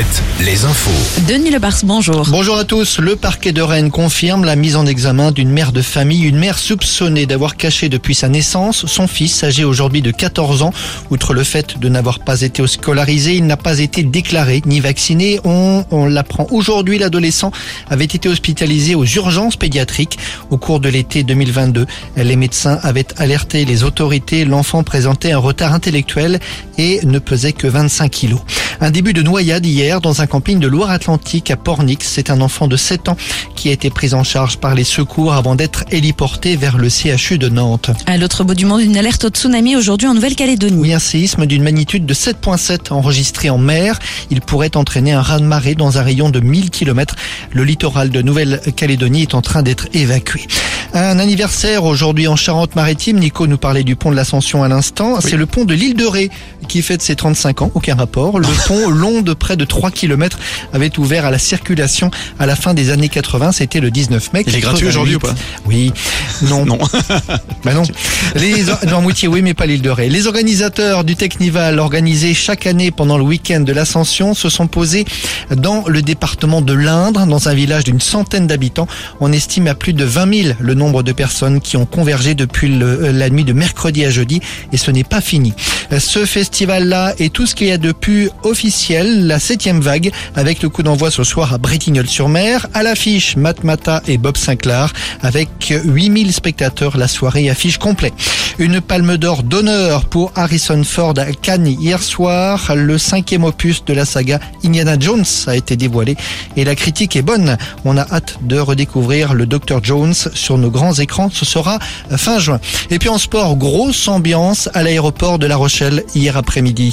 7, les infos. Denis Lebars, bonjour. Bonjour à tous. Le parquet de Rennes confirme la mise en examen d'une mère de famille, une mère soupçonnée d'avoir caché depuis sa naissance son fils âgé aujourd'hui de 14 ans. Outre le fait de n'avoir pas été scolarisé, il n'a pas été déclaré ni vacciné. On, on l'apprend aujourd'hui, l'adolescent avait été hospitalisé aux urgences pédiatriques au cours de l'été 2022. Les médecins avaient alerté les autorités. L'enfant présentait un retard intellectuel et ne pesait que 25 kilos. Un début de noyade hier dans un camping de Loire-Atlantique à Pornix. C'est un enfant de 7 ans qui a été pris en charge par les secours avant d'être héliporté vers le CHU de Nantes. À l'autre bout du monde, une alerte au tsunami aujourd'hui en Nouvelle-Calédonie. Oui, un séisme d'une magnitude de 7.7 enregistré en mer. Il pourrait entraîner un raz-de-marée dans un rayon de 1000 km. Le littoral de Nouvelle-Calédonie est en train d'être évacué. Un anniversaire aujourd'hui en Charente-Maritime. Nico nous parlait du pont de l'Ascension à l'instant. C'est le pont de l'île de Ré qui fête ses 35 ans. Aucun rapport. Le pont long de près de 3 km avait ouvert à la circulation à la fin des années 80. C'était le 19 mai. Il est gratuit 88. aujourd'hui ou pas? Oui. Non. Non. Bah non. Les, non, Moutier, oui, mais pas l'île de Ré. Les organisateurs du Technival organisé chaque année pendant le week-end de l'Ascension se sont posés dans le département de l'Indre, dans un village d'une centaine d'habitants. On estime à plus de 20 000 le nombre de personnes qui ont convergé depuis le- la nuit de mercredi à jeudi et ce n'est pas fini. Ce festival-là est tout ce qu'il y a de plus officiel, la septième vague, avec le coup d'envoi ce soir à Bretignolles-sur-Mer. À l'affiche, Matmata et Bob Sinclair, avec 8000 spectateurs, la soirée affiche complet. Une palme d'or d'honneur pour Harrison Ford à Cannes hier soir. Le cinquième opus de la saga Indiana Jones a été dévoilé et la critique est bonne. On a hâte de redécouvrir le Dr Jones sur nos grands écrans. Ce sera fin juin. Et puis en sport, grosse ambiance à l'aéroport de La Rochelle hier après-midi.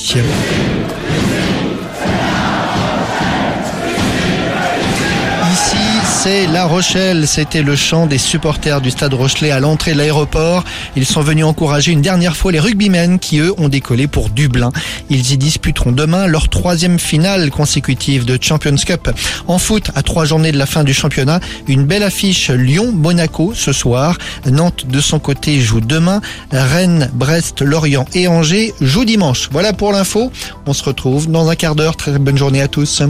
La Rochelle. C'était le chant des supporters du stade Rochelet à l'entrée de l'aéroport. Ils sont venus encourager une dernière fois les rugbymen qui, eux, ont décollé pour Dublin. Ils y disputeront demain leur troisième finale consécutive de Champions Cup. En foot, à trois journées de la fin du championnat, une belle affiche Lyon-Monaco ce soir. Nantes, de son côté, joue demain. Rennes, Brest, Lorient et Angers jouent dimanche. Voilà pour l'info. On se retrouve dans un quart d'heure. Très bonne journée à tous.